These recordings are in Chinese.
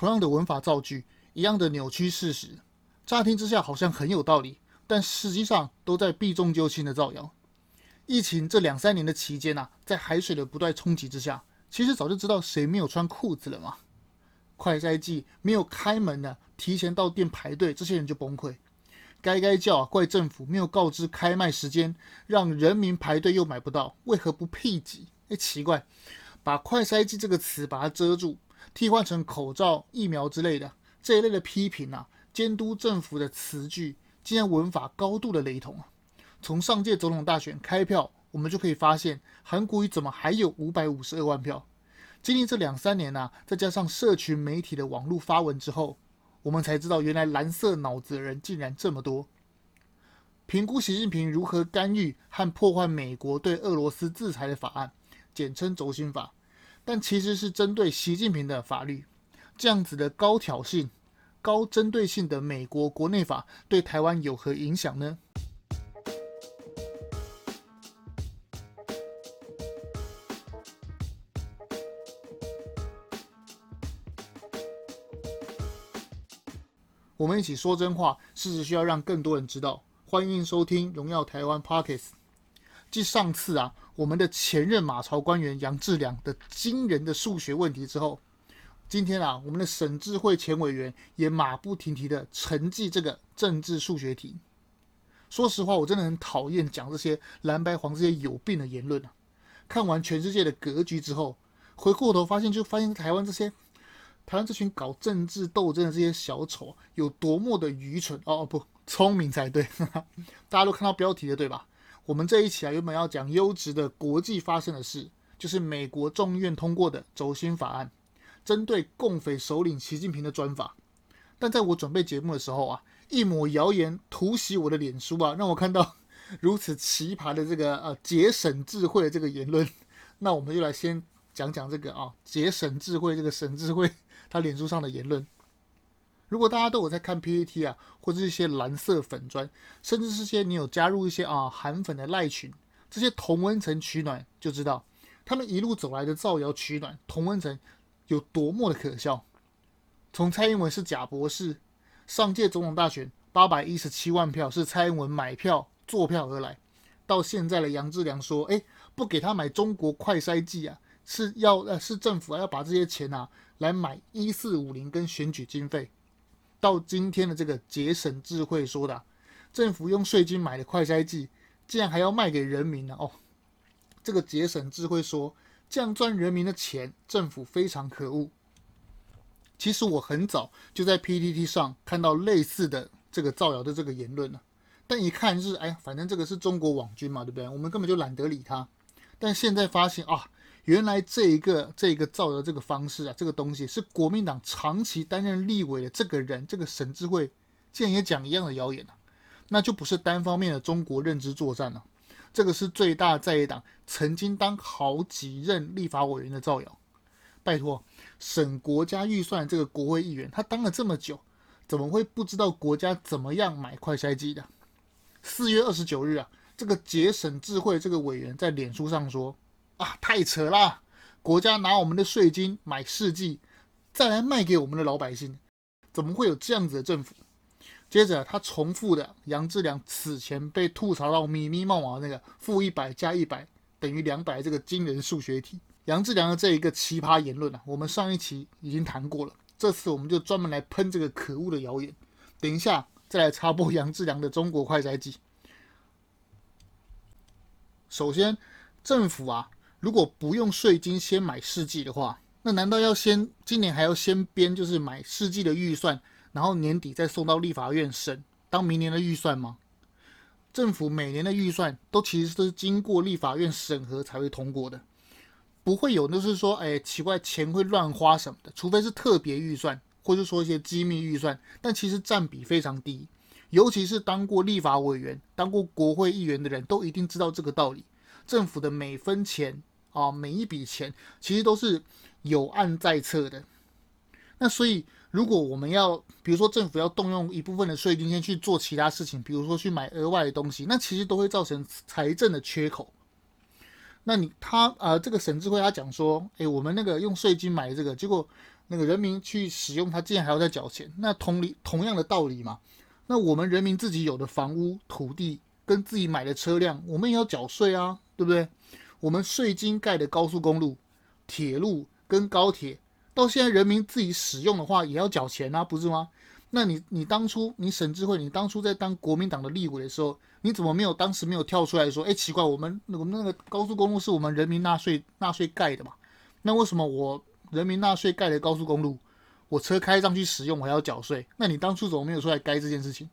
同样的文法造句，一样的扭曲事实，乍听之下好像很有道理，但实际上都在避重就轻的造谣。疫情这两三年的期间呐、啊，在海水的不断冲击之下，其实早就知道谁没有穿裤子了嘛。快筛季没有开门呢，提前到店排队，这些人就崩溃。该该叫啊，怪政府没有告知开卖时间，让人民排队又买不到，为何不辟疾？哎，奇怪，把快筛季这个词把它遮住，替换成口罩、疫苗之类的这一类的批评啊，监督政府的词句，竟然文法高度的雷同啊！从上届总统大选开票，我们就可以发现，韩国瑜怎么还有五百五十二万票？经历这两三年呢、再加上社群媒体的网络发文之后，我们才知道原来蓝色脑子的人竟然这么多。评估习近平如何干预和破坏美国对俄罗斯制裁的法案，简称轴心法，但其实是针对习近平的法律。这样子的高挑衅、高针对性的美国国内法，对台湾有何影响呢？我们一起说真话，事实需要让更多人知道。欢迎收听《荣耀台湾》Podcast。继上次啊，我们的前任马朝官员杨志良的惊人的数学问题之后，今天啊，我们的沈智慧前委员也马不停蹄的沉寂这个政治数学题。说实话，我真的很讨厌讲这些蓝白黄这些有病的言论啊。看完全世界的格局之后，回过头发现，就发现台湾这些。台湾这群搞政治斗争的这些小丑有多么的愚蠢哦，不聪明才对，大家都看到标题了对吧？我们这一期啊原本要讲优质的国际发生的事，就是美国众议院通过的轴心法案，针对共匪首领习近平的专法。但在我准备节目的时候啊，一抹谣言突袭我的脸书啊，让我看到如此奇葩的这个呃节省智慧的这个言论。那我们就来先讲讲这个啊节省智慧这个省智慧。他脸书上的言论，如果大家都有在看 PPT 啊，或者一些蓝色粉砖，甚至是些你有加入一些啊韩粉的赖群，这些同温层取暖，就知道他们一路走来的造谣取暖，同温层有多么的可笑。从蔡英文是假博士，上届总统大选八百一十七万票是蔡英文买票做票而来，到现在的杨志良说，哎，不给他买中国快筛剂啊，是要呃是政府要把这些钱啊。来买一四五零跟选举经费，到今天的这个节省智慧说的，政府用税金买的快筛剂，竟然还要卖给人民呢？哦，这个节省智慧说这样赚人民的钱，政府非常可恶。其实我很早就在 PTT 上看到类似的这个造谣的这个言论了，但一看是哎，反正这个是中国网军嘛，对不对？我们根本就懒得理他。但现在发现啊。原来这一个这一个造的这个方式啊，这个东西是国民党长期担任立委的这个人，这个沈智慧竟然也讲一样的谣言啊，那就不是单方面的中国认知作战了，这个是最大在野党曾经当好几任立法委员的造谣。拜托，省国家预算这个国会议员，他当了这么久，怎么会不知道国家怎么样买快筛机的？四月二十九日啊，这个节省智慧这个委员在脸书上说。啊，太扯了！国家拿我们的税金买试剂，再来卖给我们的老百姓，怎么会有这样子的政府？接着他重复的杨志良此前被吐槽到咪咪冒毛那个负一百加一百等于两百这个惊人数学题。杨志良的这一个奇葩言论啊，我们上一期已经谈过了，这次我们就专门来喷这个可恶的谣言。等一下再来插播杨志良的中国快哉记。首先，政府啊。如果不用税金先买试剂的话，那难道要先今年还要先编就是买试剂的预算，然后年底再送到立法院审，当明年的预算吗？政府每年的预算都其实都是经过立法院审核才会通过的，不会有就是说，哎，奇怪，钱会乱花什么的，除非是特别预算，或者说一些机密预算，但其实占比非常低，尤其是当过立法委员、当过国会议员的人都一定知道这个道理，政府的每分钱。啊，每一笔钱其实都是有案在册的。那所以，如果我们要，比如说政府要动用一部分的税金先去做其他事情，比如说去买额外的东西，那其实都会造成财政的缺口。那你他呃，这个沈智慧他讲说，诶，我们那个用税金买这个，结果那个人民去使用它，竟然还要再缴钱。那同理，同样的道理嘛。那我们人民自己有的房屋、土地跟自己买的车辆，我们也要缴税啊，对不对？我们税金盖的高速公路、铁路跟高铁，到现在人民自己使用的话，也要缴钱啊，不是吗？那你你当初你沈智慧，你当初在当国民党的立委的时候，你怎么没有当时没有跳出来说，哎，奇怪，我们我们那个高速公路是我们人民纳税纳税盖的嘛？那为什么我人民纳税盖的高速公路，我车开上去使用我还要缴税？那你当初怎么没有出来该这件事情？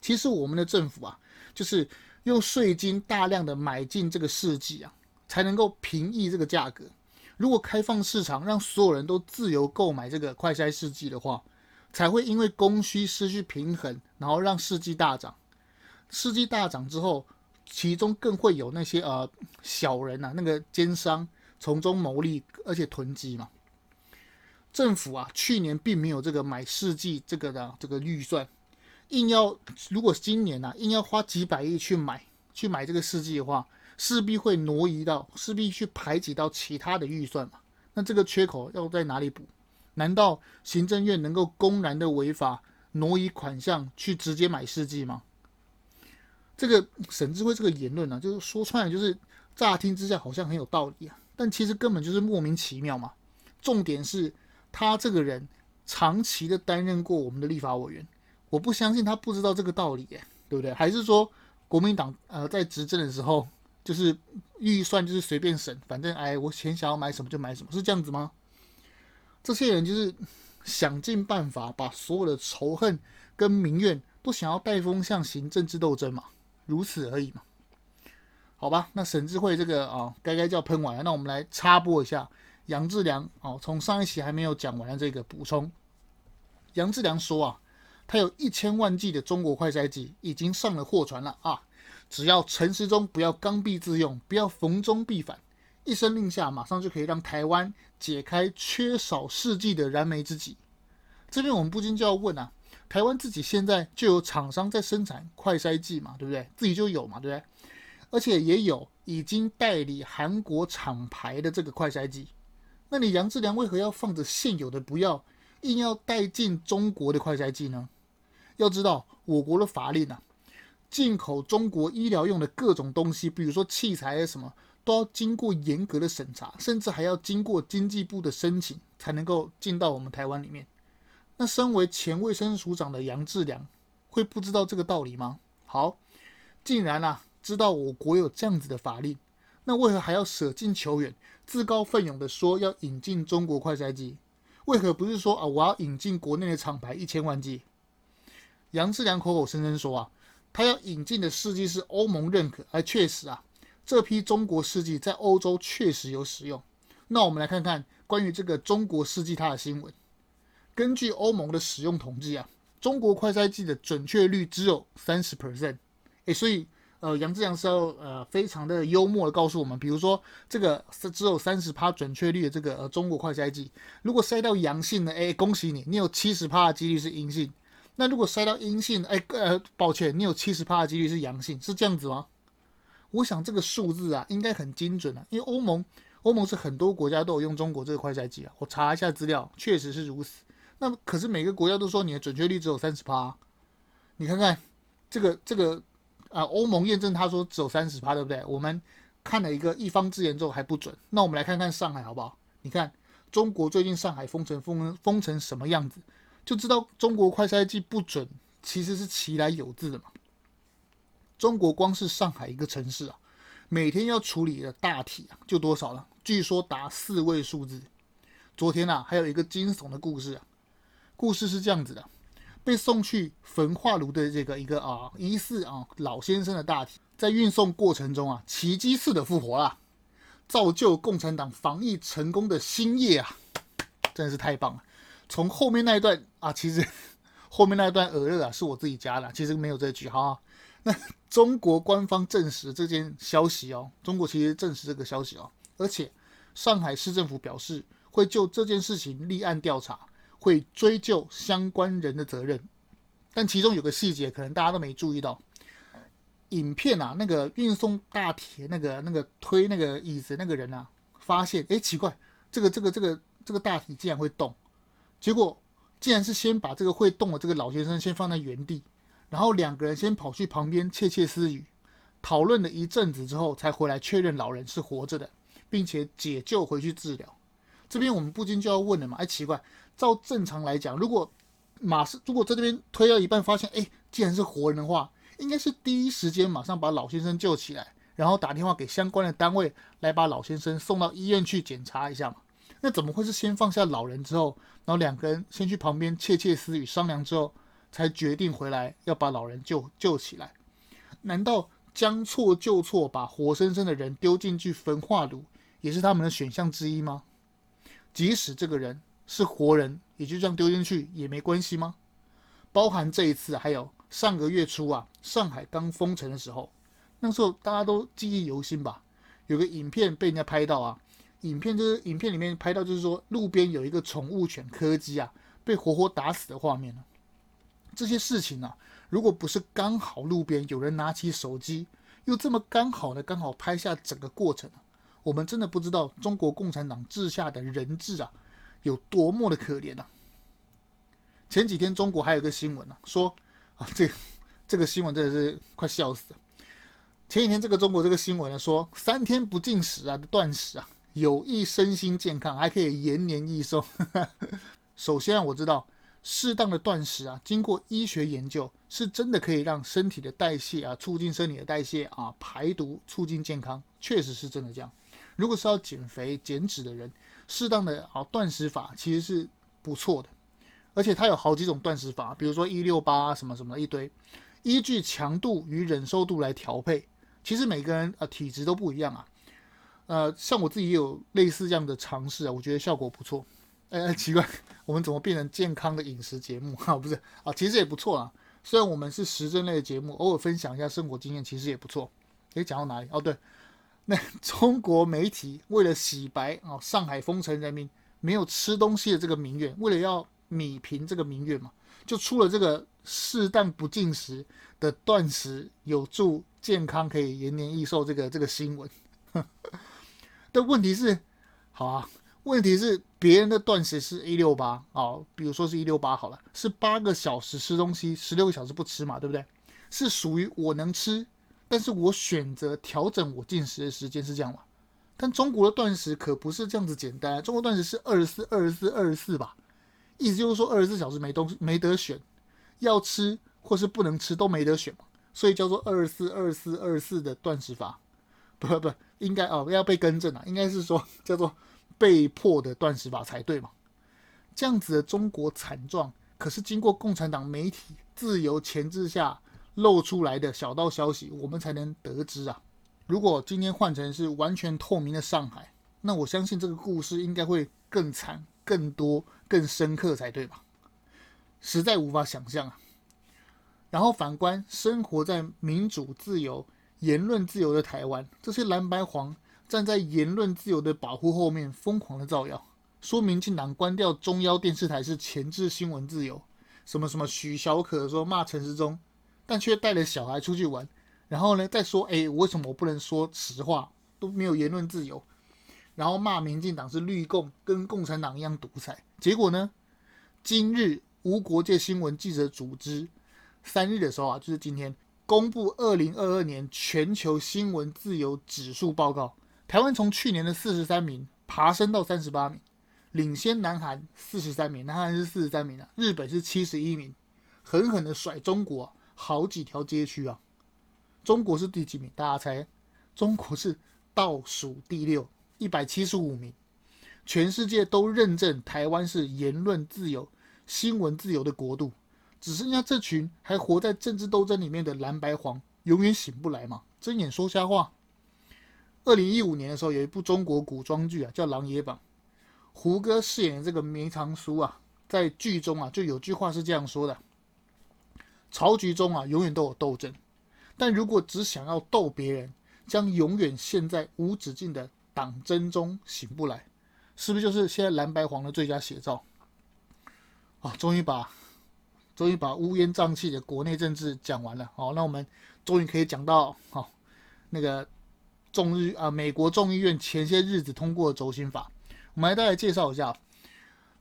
其实我们的政府啊，就是用税金大量的买进这个试剂啊，才能够平抑这个价格。如果开放市场，让所有人都自由购买这个快筛试剂的话，才会因为供需失去平衡，然后让试剂大涨。试剂大涨之后，其中更会有那些呃小人呐，那个奸商从中牟利，而且囤积嘛。政府啊，去年并没有这个买试剂这个的这个预算，硬要如果今年呐，硬要花几百亿去买去买这个试剂的话，势必会挪移到，势必去排挤到其他的预算嘛。那这个缺口要在哪里补？难道行政院能够公然的违法挪移款项去直接买试剂吗？这个沈智慧这个言论呢、就是说穿了就是乍听之下好像很有道理啊，但其实根本就是莫名其妙嘛。重点是他这个人长期的担任过我们的立法委员，我不相信他不知道这个道理耶，对不对？还是说国民党呃在执政的时候就是预算就是随便省，反正哎我钱想要买什么就买什么，是这样子吗？这些人就是想尽办法把所有的仇恨跟民怨都想要带风向行政治斗争嘛，如此而已嘛。好吧，那沈智慧这个啊，该该叫喷完了。那我们来插播一下杨志良哦，从上一期还没有讲完的这个补充。杨志良说啊，他有一千万剂的中国快筛剂已经上了货船了啊，只要陈时中不要刚愎自用，不要逢中必反。一声令下，马上就可以让台湾解开缺少试剂的燃眉之急。这边我们不禁就要问啊，台湾自己现在就有厂商在生产快筛剂嘛，对不对？自己就有嘛，对不对？而且也有已经代理韩国厂牌的这个快筛剂。那你杨志良为何要放着现有的不要，硬要带进中国的快筛剂呢？要知道，我国的法令啊，进口中国医疗用的各种东西，比如说器材什么。都要经过严格的审查，甚至还要经过经济部的申请，才能够进到我们台湾里面。那身为前卫生署长的杨志良，会不知道这个道理吗？好，竟然啊知道我国有这样子的法令，那为何还要舍近求远，自告奋勇的说要引进中国快筛剂？为何不是说啊我要引进国内的厂牌一千万剂？杨志良口口声声说啊，他要引进的试剂是欧盟认可，而确实啊。这批中国试剂在欧洲确实有使用。那我们来看看关于这个中国试剂它的新闻。根据欧盟的使用统计啊，中国快筛剂的准确率只有三十 percent。诶，所以呃，杨志良是要呃非常的幽默的告诉我们，比如说这个是只有三十趴准确率的这个呃中国快筛剂，如果筛到阳性呢，诶，恭喜你，你有七十趴的几率是阴性。那如果筛到阴性，哎，呃，抱歉，你有七十趴的几率是阳性，是这样子吗？我想这个数字啊，应该很精准啊，因为欧盟，欧盟是很多国家都有用中国这个快筛机啊。我查一下资料，确实是如此。那可是每个国家都说你的准确率只有三十趴，你看看这个这个啊，欧盟验证他说只有三十趴，对不对？我们看了一个一方之言之后还不准，那我们来看看上海好不好？你看中国最近上海封城封封成什么样子，就知道中国快筛剂不准其实是其来有自的嘛。中国光是上海一个城市啊，每天要处理的大体啊，就多少了？据说达四位数字。昨天啊，还有一个惊悚的故事啊，故事是这样子的：被送去焚化炉的这个一个啊，疑似啊老先生的大体，在运送过程中啊，奇迹似的复活了，造就共产党防疫成功的新业啊，真是太棒了。从后面那一段啊，其实 后面那一段鹅啊，是我自己加的，其实没有这句哈。那中国官方证实这件消息哦，中国其实证实这个消息哦，而且上海市政府表示会就这件事情立案调查，会追究相关人的责任。但其中有个细节，可能大家都没注意到，影片啊，那个运送大铁那个那个推那个椅子那个人啊，发现哎奇怪，这个这个这个这个大体竟然会动，结果竟然是先把这个会动的这个老先生先放在原地，然后两个人先跑去旁边窃窃私语，讨论了一阵子之后，才回来确认老人是活着的，并且解救回去治疗。这边我们不禁就要问了嘛，哎，奇怪，照正常来讲，如果马上如果在这边推到一半发现，哎，既然是活人的话，应该是第一时间马上把老先生救起来。然后打电话给相关的单位来把老先生送到医院去检查一下嘛？那怎么会是先放下老人之后，然后两个人先去旁边窃窃私语商量之后，才决定回来要把老人救救起来？难道将错就错，把活生生的人丢进去焚化炉，也是他们的选项之一吗？即使这个人是活人，也就这样丢进去也没关系吗？包含这一次，还有上个月初啊，上海刚封城的时候。那时候大家都记忆犹新吧？有个影片被人家拍到啊，影片就是影片里面拍到，就是说路边有一个宠物犬柯基啊，被活活打死的画面呢。这些事情啊，如果不是刚好路边有人拿起手机，又这么刚好的刚好拍下整个过程，我们真的不知道中国共产党治下的人治啊，有多么的可怜呐。前几天中国还有个新闻呢，说啊，这个这个新闻真的是快笑死了。前几天，这个中国这个新闻呢，说三天不进食啊断食啊，有益身心健康，还可以延年益寿。首先，我知道适当的断食啊，经过医学研究，是真的可以让身体的代谢啊，促进身体的代谢啊，排毒，促进健康，确实是真的这样。如果是要减肥减脂的人，适当的啊断食法其实是不错的，而且它有好几种断食法，比如说一六八什么什么一堆，依据强度与忍受度来调配。其实每个人呃体质都不一样啊，呃，像我自己也有类似这样的尝试啊，我觉得效果不错。哎，奇怪，我们怎么变成健康的饮食节目哈？不是啊，其实也不错啊。虽然我们是时政类的节目，偶尔分享一下生活经验，其实也不错。诶，讲到哪里？哦，对，那 中国媒体为了洗白啊，上海封城人民没有吃东西的这个民怨，为了要米平这个民怨嘛，就出了这个适当不进食的断食有助。健康可以延年益寿，这个这个新闻，但问题是，好啊，问题是别人的断食是一六八啊，比如说是一六八好了，是八个小时吃东西，十六个小时不吃嘛，对不对？是属于我能吃，但是我选择调整我进食的时间是这样嘛？但中国的断食可不是这样子简单，中国断食是二十四、二十四、二十四吧？意思就是说二十四小时没东西没得选，要吃或是不能吃都没得选嘛。所以叫做二十四二十四二十四的断食法，不不，应该哦要被更正了，应该是说 叫做被迫的断食法才对嘛。这样子的中国惨状，可是经过共产党媒体自由钳制下露出来的小道消息，我们才能得知啊。如果今天换成是完全透明的上海，那我相信这个故事应该会更惨、更多、更深刻才对吧？实在无法想象啊。然后反观生活在民主自由、言论自由的台湾，这些蓝白黄站在言论自由的保护后面，疯狂的造谣，说民进党关掉中央电视台是钳制新闻自由，什么什么许小可说骂陈时中，但却带着小孩出去玩，然后呢再说，哎，为什么我不能说实话，都没有言论自由，然后骂民进党是绿共，跟共产党一样独裁，结果呢，今日无国界新闻记者组织。三日的时候啊，就是今天公布二零二二年全球新闻自由指数报告，台湾从去年的四十三名爬升到三十八名，领先南韩四十三名，南韩是四十三名啊，日本是七十一名，狠狠的甩中国啊，好几条街区啊。中国是第几名？大家猜？中国是倒数第六，一百七十五名。全世界都认证台湾是言论自由、新闻自由的国度。只剩下这群还活在政治斗争里面的蓝白黄，永远醒不来嘛，睁眼说瞎话。二零一五年的时候，有一部中国古装剧啊，叫《琅琊榜》，胡歌饰演的这个梅长苏啊，在剧中啊就有句话是这样说的：朝局中啊永远都有斗争，但如果只想要斗别人，将永远陷在无止境的党争中醒不来。是不是就是现在蓝白黄的最佳写照？啊，终于把。终于把乌烟瘴气的国内政治讲完了，好，那我们终于可以讲到好那个众议啊，美国众议院前些日子通过的轴心法，我们来大概介绍一下。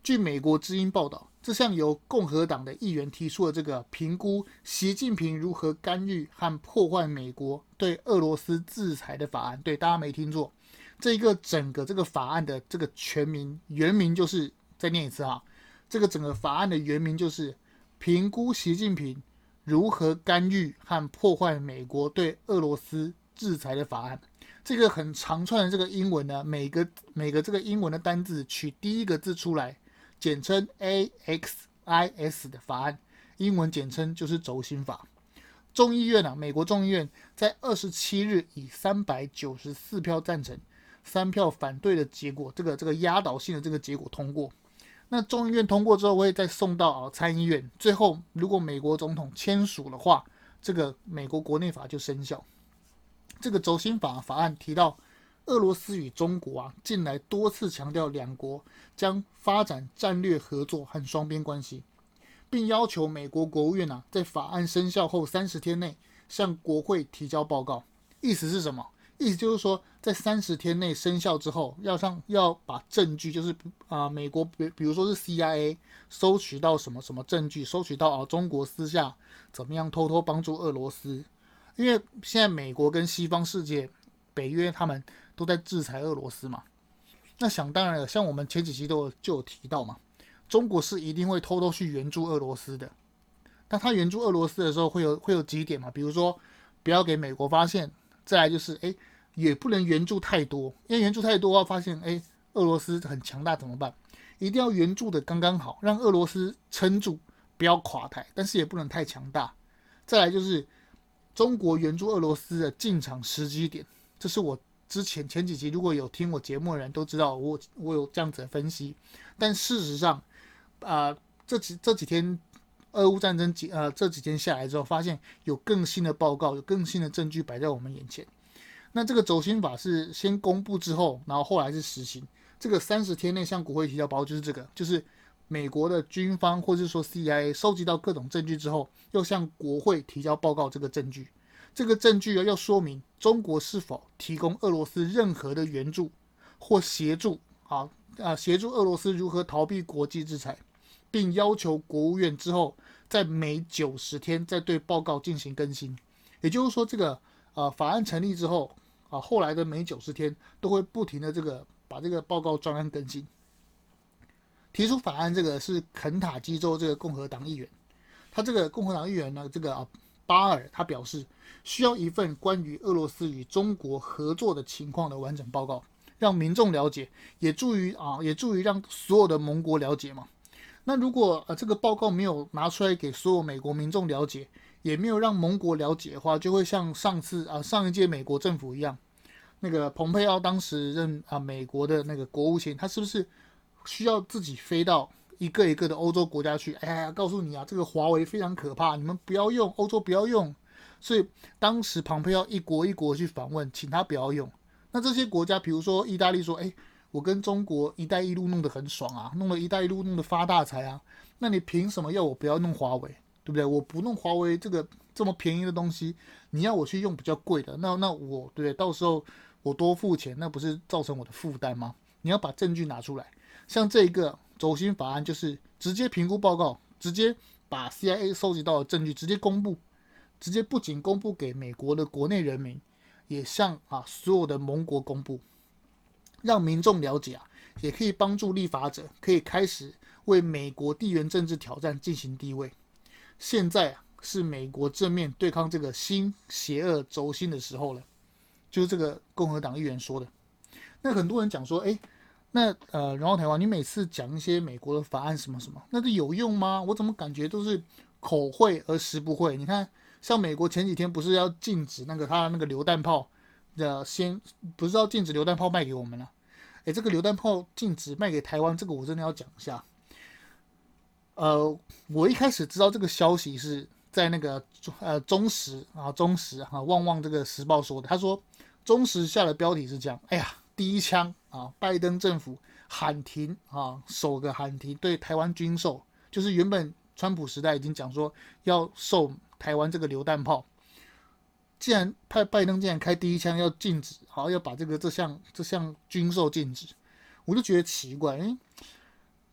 据美国之音报道，这项由共和党的议员提出的这个评估习近平如何干预和破坏美国对俄罗斯制裁的法案，对，大家没听错，这一个整个这个法案的这个全名原名就是，再念一次哈，这个整个法案的原名就是评估习近平如何干预和破坏美国对俄罗斯制裁的法案。这个很长串的这个英文呢，每个每个这个英文的单字取第一个字出来，简称 AXIS 的法案，英文简称就是轴心法。众议院啊，美国众议院在二十七日以三百九十四票赞成、三票反对的结果，这个这个压倒性的这个结果通过。那众议院通过之后，会再送到参议院，最后如果美国总统签署的话，这个美国国内法就生效。这个轴心法法案提到，俄罗斯与中国啊，近来多次强调两国将发展战略合作和双边关系，并要求美国国务院啊，在法案生效后三十天内向国会提交报告。意思是什么？意思就是说，在三十天内生效之后，要上要把证据，就是啊、美国比比如说是 CIA 收取到什么什么证据，收取到啊，中国私下怎么样偷偷帮助俄罗斯。因为现在美国跟西方世界、北约他们都在制裁俄罗斯嘛，那想当然了，像我们前几期都有就有提到嘛，中国是一定会偷偷去援助俄罗斯的。但他援助俄罗斯的时候会有会有几点嘛，比如说不要给美国发现，再来就是哎也不能援助太多，因为援助太多的话发现哎俄罗斯很强大怎么办？一定要援助的刚刚好，让俄罗斯撑住，不要垮台，但是也不能太强大。再来就是。中国援助俄罗斯的进场时机点，这是我之前前几集如果有听我节目的人都知道，我我有这样子的分析。但事实上，啊、这几这几天俄乌战争几呃这几天下来之后，发现有更新的报告，有更新的证据摆在我们眼前。那这个轴心法是先公布之后，然后后来是实行。这个三十天内向国会提交报告，就是这个，就是美国的军方或者说 CIA 收集到各种证据之后。要向国会提交报告，这个证据，这个证据啊要说明中国是否提供俄罗斯任何的援助或协助，啊啊，协助俄罗斯如何逃避国际制裁，并要求国务院之后在每九十天再对报告进行更新。也就是说，这个呃法案成立之后啊，后来的每九十天都会不停的这个把这个报告专案更新。提出法案这个是肯塔基州这个共和党议员。他这个共和党议员呢，这个啊巴尔，他表示需要一份关于俄罗斯与中国合作的情况的完整报告，让民众了解，也助于啊，也助于让所有的盟国了解嘛。那如果呃这个报告没有拿出来给所有美国民众了解，也没有让盟国了解的话，就会像上次啊上一届美国政府一样，那个蓬佩奥当时任啊美国的那个国务卿，他是不是需要自己飞到？一个一个的欧洲国家去，哎呀，告诉你啊，这个华为非常可怕，你们不要用，欧洲不要用。所以当时蓬佩奥一国一国去访问，请他不要用。那这些国家，比如说意大利说，哎，我跟中国“一带一路”弄得很爽啊，弄了“一带一路”弄得发大财啊，那你凭什么要我不要弄华为？对不对？我不弄华为这个这么便宜的东西，你要我去用比较贵的，那那我对？到时候我多付钱，那不是造成我的负担吗？你要把证据拿出来，像这一个。轴心法案就是直接评估报告，直接把 CIA 收集到的证据直接公布，直接不仅公布给美国的国内人民，也向啊所有的盟国公布，让民众了解啊，也可以帮助立法者可以开始为美国地缘政治挑战进行地位。现在啊是美国正面对抗这个新邪恶轴心的时候了，就是这个共和党议员说的。那很多人讲说，哎。那呃，然后台湾，你每次讲一些美国的法案什么什么，那这有用吗？我怎么感觉都是口惠而实不惠？你看，像美国前几天不是要禁止那个他那个榴弹炮的先，不是要禁止榴弹炮卖给我们了？诶，这个榴弹炮禁止卖给台湾，这个我真的要讲一下。呃，我一开始知道这个消息是在那个呃中时啊中时啊旺旺这个时报说的，他说中时下的标题是这样，哎呀。第一枪啊！拜登政府喊停啊，首个喊停对台湾军售，就是原本川普时代已经讲说要售台湾这个榴弹炮，既然派拜登竟然开第一枪要禁止，好要把这个这项这项军售禁止，我就觉得奇怪，诶，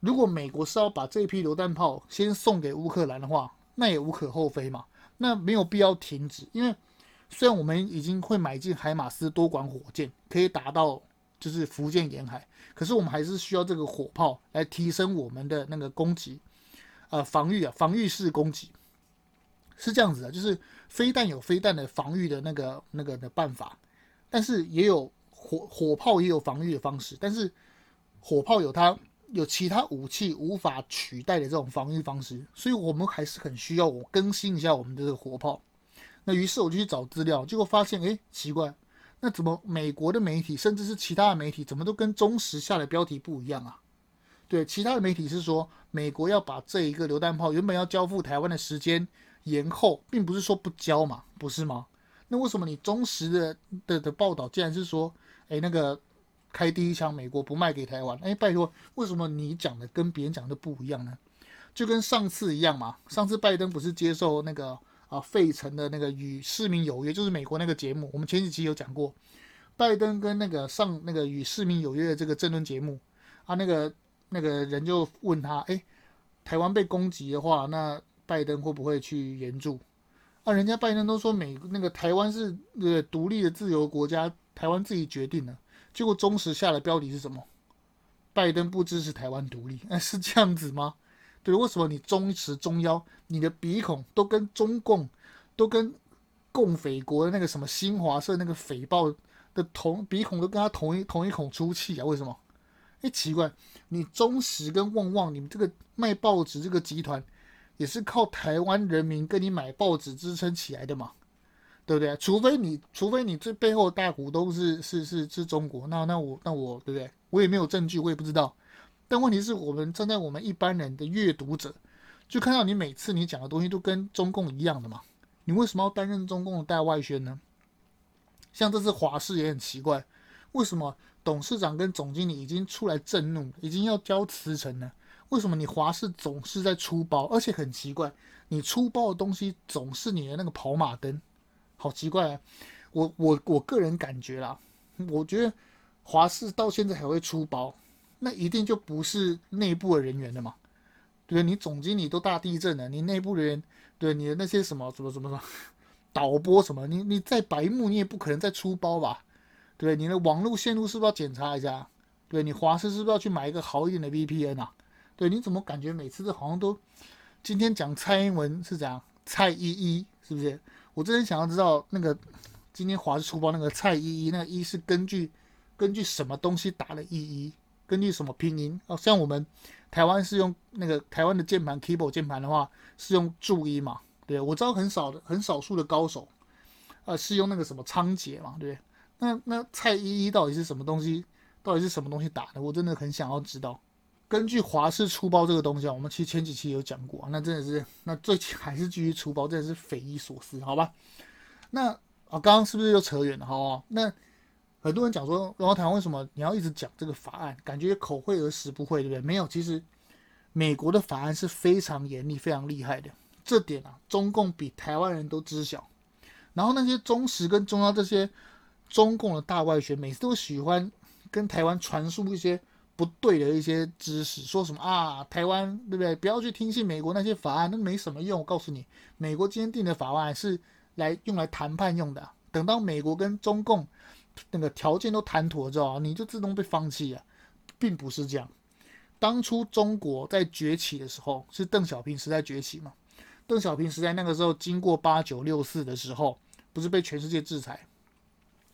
如果美国是要把这批榴弹炮先送给乌克兰的话，那也无可厚非嘛。那没有必要停止，因为虽然我们已经会买进海马斯多管火箭，可以打到就是福建沿海，可是我们还是需要这个火炮来提升我们的那个攻击，呃，防御啊，防御式攻击是这样子的，就是飞弹有飞弹的防御的那个那个的办法，但是也有火火炮也有防御的方式，但是火炮有它。有其他武器无法取代的这种防御方式，所以我们还是很需要我更新一下我们的这个火炮。那于是我就去找资料，结果发现，哎，奇怪，那怎么美国的媒体甚至是其他的媒体，怎么都跟中时下的标题不一样啊？对，其他的媒体是说美国要把这一个榴弹炮原本要交付台湾的时间延后，并不是说不交嘛，不是吗？那为什么你中时的的的报道竟然是说，哎，那个？开第一枪，美国不卖给台湾。哎，拜托，为什么你讲的跟别人讲的不一样呢？就跟上次一样嘛。上次拜登不是接受那个啊费城的那个与市民有约，就是美国那个节目。我们前几期有讲过，拜登跟那个上那个与市民有约的这个政论节目啊，那个那个人就问他，哎，台湾被攻击的话，那拜登会不会去援助？啊，人家拜登都说美那个台湾是那个独立的自由国家，台湾自己决定的。结果中时下的标题是什么？拜登不支持台湾独立，哎，是这样子吗？对，为什么你中时中腰，你的鼻孔都跟中共，都跟共匪国的那个什么新华社那个匪报的同鼻孔都跟他同一同一孔出气啊？为什么？哎，奇怪，你中时跟旺旺，你们这个卖报纸这个集团，也是靠台湾人民跟你买报纸支撑起来的嘛？对不对？除非你，除非你这背后的大股东是是是是中国，那那我那我对不对？我也没有证据，我也不知道。但问题是我们站在我们一般人的阅读者，就看到你每次你讲的东西都跟中共一样的嘛？你为什么要担任中共的大外宣呢？像这次华视也很奇怪，为什么董事长跟总经理已经出来震怒，已经要交辞呈呢？为什么你华视总是在出包？而且很奇怪，你出包的东西总是你的那个跑马灯。好奇怪啊！我我我个人感觉啦，我觉得华视到现在还会出包，那一定就不是内部的人员了嘛？对，你总经理都大地震了，你内部人员对你的那些什么什么什么什么导播什么，你你在白目，你也不可能再出包吧？对，你的网络线路是不是要检查一下？对，你华视是不是要去买一个好一点的 VPN 啊？对，你怎么感觉每次都好像都今天讲蔡英文是怎样？蔡依依是不是？我真的想要知道，那个今天华视出包那个蔡依依，那个依是根据根据什么东西打的依依？根据什么拼音？哦，像我们台湾是用那个台湾的键盘 keyboard 键盘的话是用注音嘛？对，我知道很少的很少数的高手，呃，是用那个什么仓颉嘛？对，那那蔡依依到底是什么东西？到底是什么东西打的？我真的很想要知道。根据华视出包这个东西啊，我们其实前几期有讲过，那真的是，那最近还是继续出包，真的是匪夷所思，好吧？那啊，刚刚是不是又扯远了？好啊，那很多人讲说，然后台湾为什么你要一直讲这个法案？感觉口惠而实不惠，对不对？没有，其实美国的法案是非常严厉、非常厉害的，这点啊，中共比台湾人都知晓。然后那些中实跟中央这些中共的大外宣，每次都喜欢跟台湾传输一些。不对的一些知识，说什么啊？台湾对不对？不要去听信美国那些法案，那没什么用。我告诉你，美国今天定的法案是来用来谈判用的。等到美国跟中共那个条件都谈妥之后，你就自动被放弃了，并不是这样。当初中国在崛起的时候，是邓小平时代崛起嘛？邓小平时代那个时候，经过八九六四的时候，不是被全世界制裁？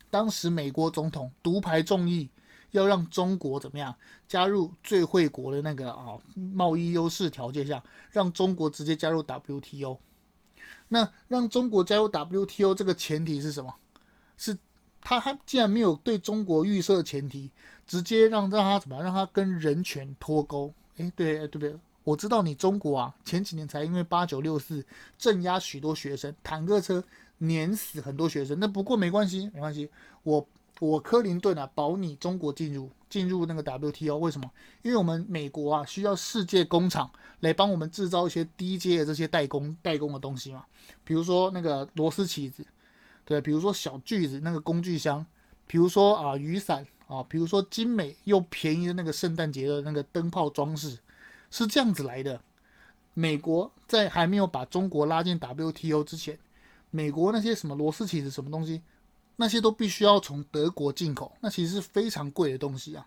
当时美国总统独排众议。要让中国怎么样加入最惠国的那个啊贸易优势条件下，让中国直接加入 WTO。那让中国加入 WTO 这个前提是什么？是他他既然没有对中国预设前提，直接让让他怎么样让他跟人权脱钩？哎，对对不对？我知道你中国啊，前几年才因为八九六四镇压许多学生，坦克车碾死很多学生。那不过没关系，没关系，我。我克林顿啊，保你中国进入进入那个 WTO，为什么？因为我们美国啊需要世界工厂来帮我们制造一些低阶的这些代工代工的东西嘛，比如说那个螺丝起子，对，比如说小锯子那个工具箱，比如说啊雨伞啊，比如说精美又便宜的那个圣诞节的那个灯泡装饰，是这样子来的。美国在还没有把中国拉进 WTO 之前，美国那些什么螺丝起子什么东西，那些都必须要从德国进口，那其实是非常贵的东西啊。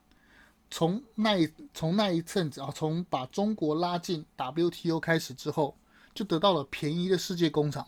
从那一从那一阵子啊，从把中国拉进 WTO 开始之后，就得到了便宜的世界工厂，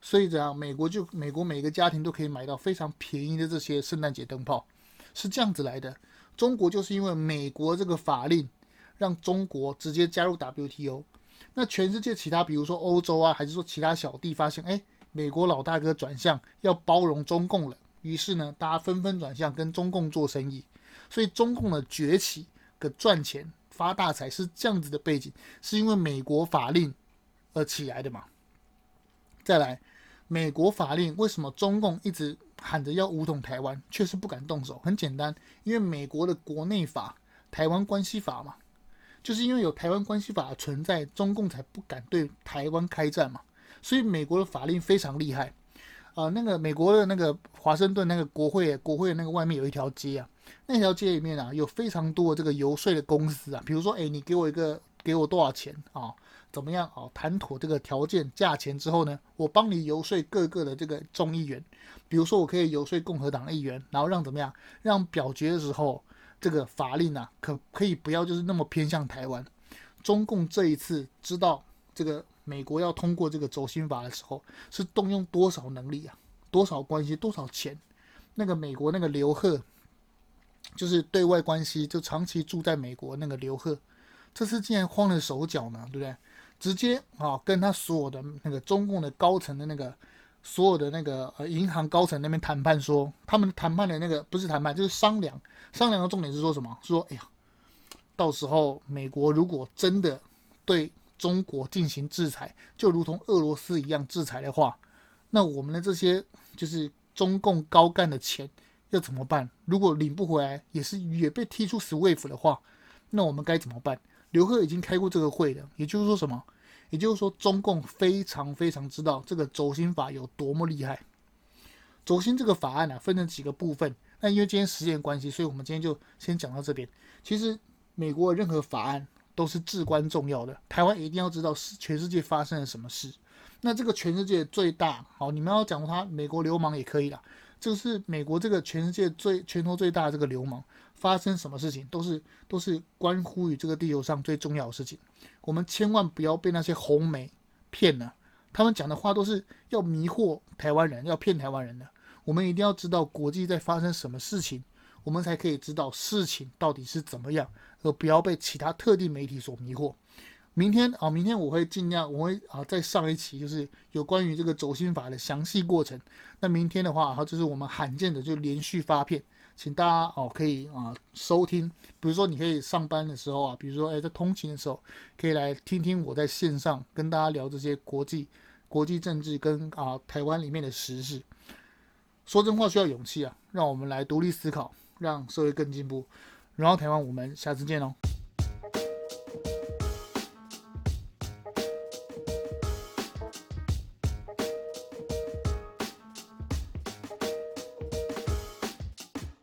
所以这样美国就美国每个家庭都可以买到非常便宜的这些圣诞节灯泡，是这样子来的。中国就是因为美国这个法令，让中国直接加入 WTO。那全世界其他，比如说欧洲啊，还是说其他小弟发现，哎，美国老大哥转向要包容中共了，于是呢，大家纷纷转向跟中共做生意。所以中共的崛起跟赚钱发大财是这样子的背景，是因为美国法令而起来的嘛？再来，美国法令为什么中共一直喊着要武统台湾，却是不敢动手？很简单，因为美国的国内法《台湾关系法》嘛。就是因为有台湾关系法的存在，中共才不敢对台湾开战嘛。所以美国的法令非常厉害啊、那个美国的那个华盛顿那个国会，国会那个外面有一条街啊，那条街里面啊有非常多的这个游说的公司啊。比如说，哎，你给我一个，给我多少钱啊？怎么样啊？谈妥这个条件、价钱之后呢，我帮你游说各个的这个众议员。比如说，我可以游说共和党议员，然后让怎么样？让表决的时候。这个法令啊，可可以不要就是那么偏向台湾。中共这一次知道这个美国要通过这个走心法的时候，是动用多少能力啊？多少关系？多少钱？那个美国那个刘贺，就是对外关系就长期住在美国那个刘贺，这次竟然慌了手脚呢，对不对？直接啊，跟他所有的那个中共的高层的那个。所有的那个呃银行高层那边谈判说，他们谈判的那个不是谈判就是商量，商量的重点是说什么？说哎呀，到时候美国如果真的对中国进行制裁，就如同俄罗斯一样制裁的话，那我们的这些就是中共高干的钱要怎么办？如果领不回来，也是也被踢出 SWIFT 的话，那我们该怎么办？刘鹤已经开过这个会了，也就是说什么？也就是说，中共非常非常知道这个轴心法有多么厉害。轴心这个法案呢、啊，分成几个部分。那因为今天时间关系，所以我们今天就先讲到这边。其实，美国的任何法案都是至关重要的。台湾一定要知道是全世界发生了什么事。那这个全世界最大，好，你们要讲他美国流氓也可以啦。就是美国这个全世界最拳头最大的这个流氓。发生什么事情都是都是关乎于这个地球上最重要的事情，我们千万不要被那些红媒骗了。他们讲的话都是要迷惑台湾人，要骗台湾人的。我们一定要知道国际在发生什么事情，我们才可以知道事情到底是怎么样，而不要被其他特定媒体所迷惑。明天啊，明天我会尽量，我会啊再上一期，就是有关于这个走心法的详细过程。那明天的话，哈，就是我们罕见的就连续发片。请大家哦，可以啊收听，比如说你可以上班的时候啊，比如说哎在通勤的时候，可以来听听我在线上跟大家聊这些国际国际政治跟啊台湾里面的时事。说真话需要勇气啊，让我们来独立思考，让社会更进步。荣耀台湾，我们下次见哦。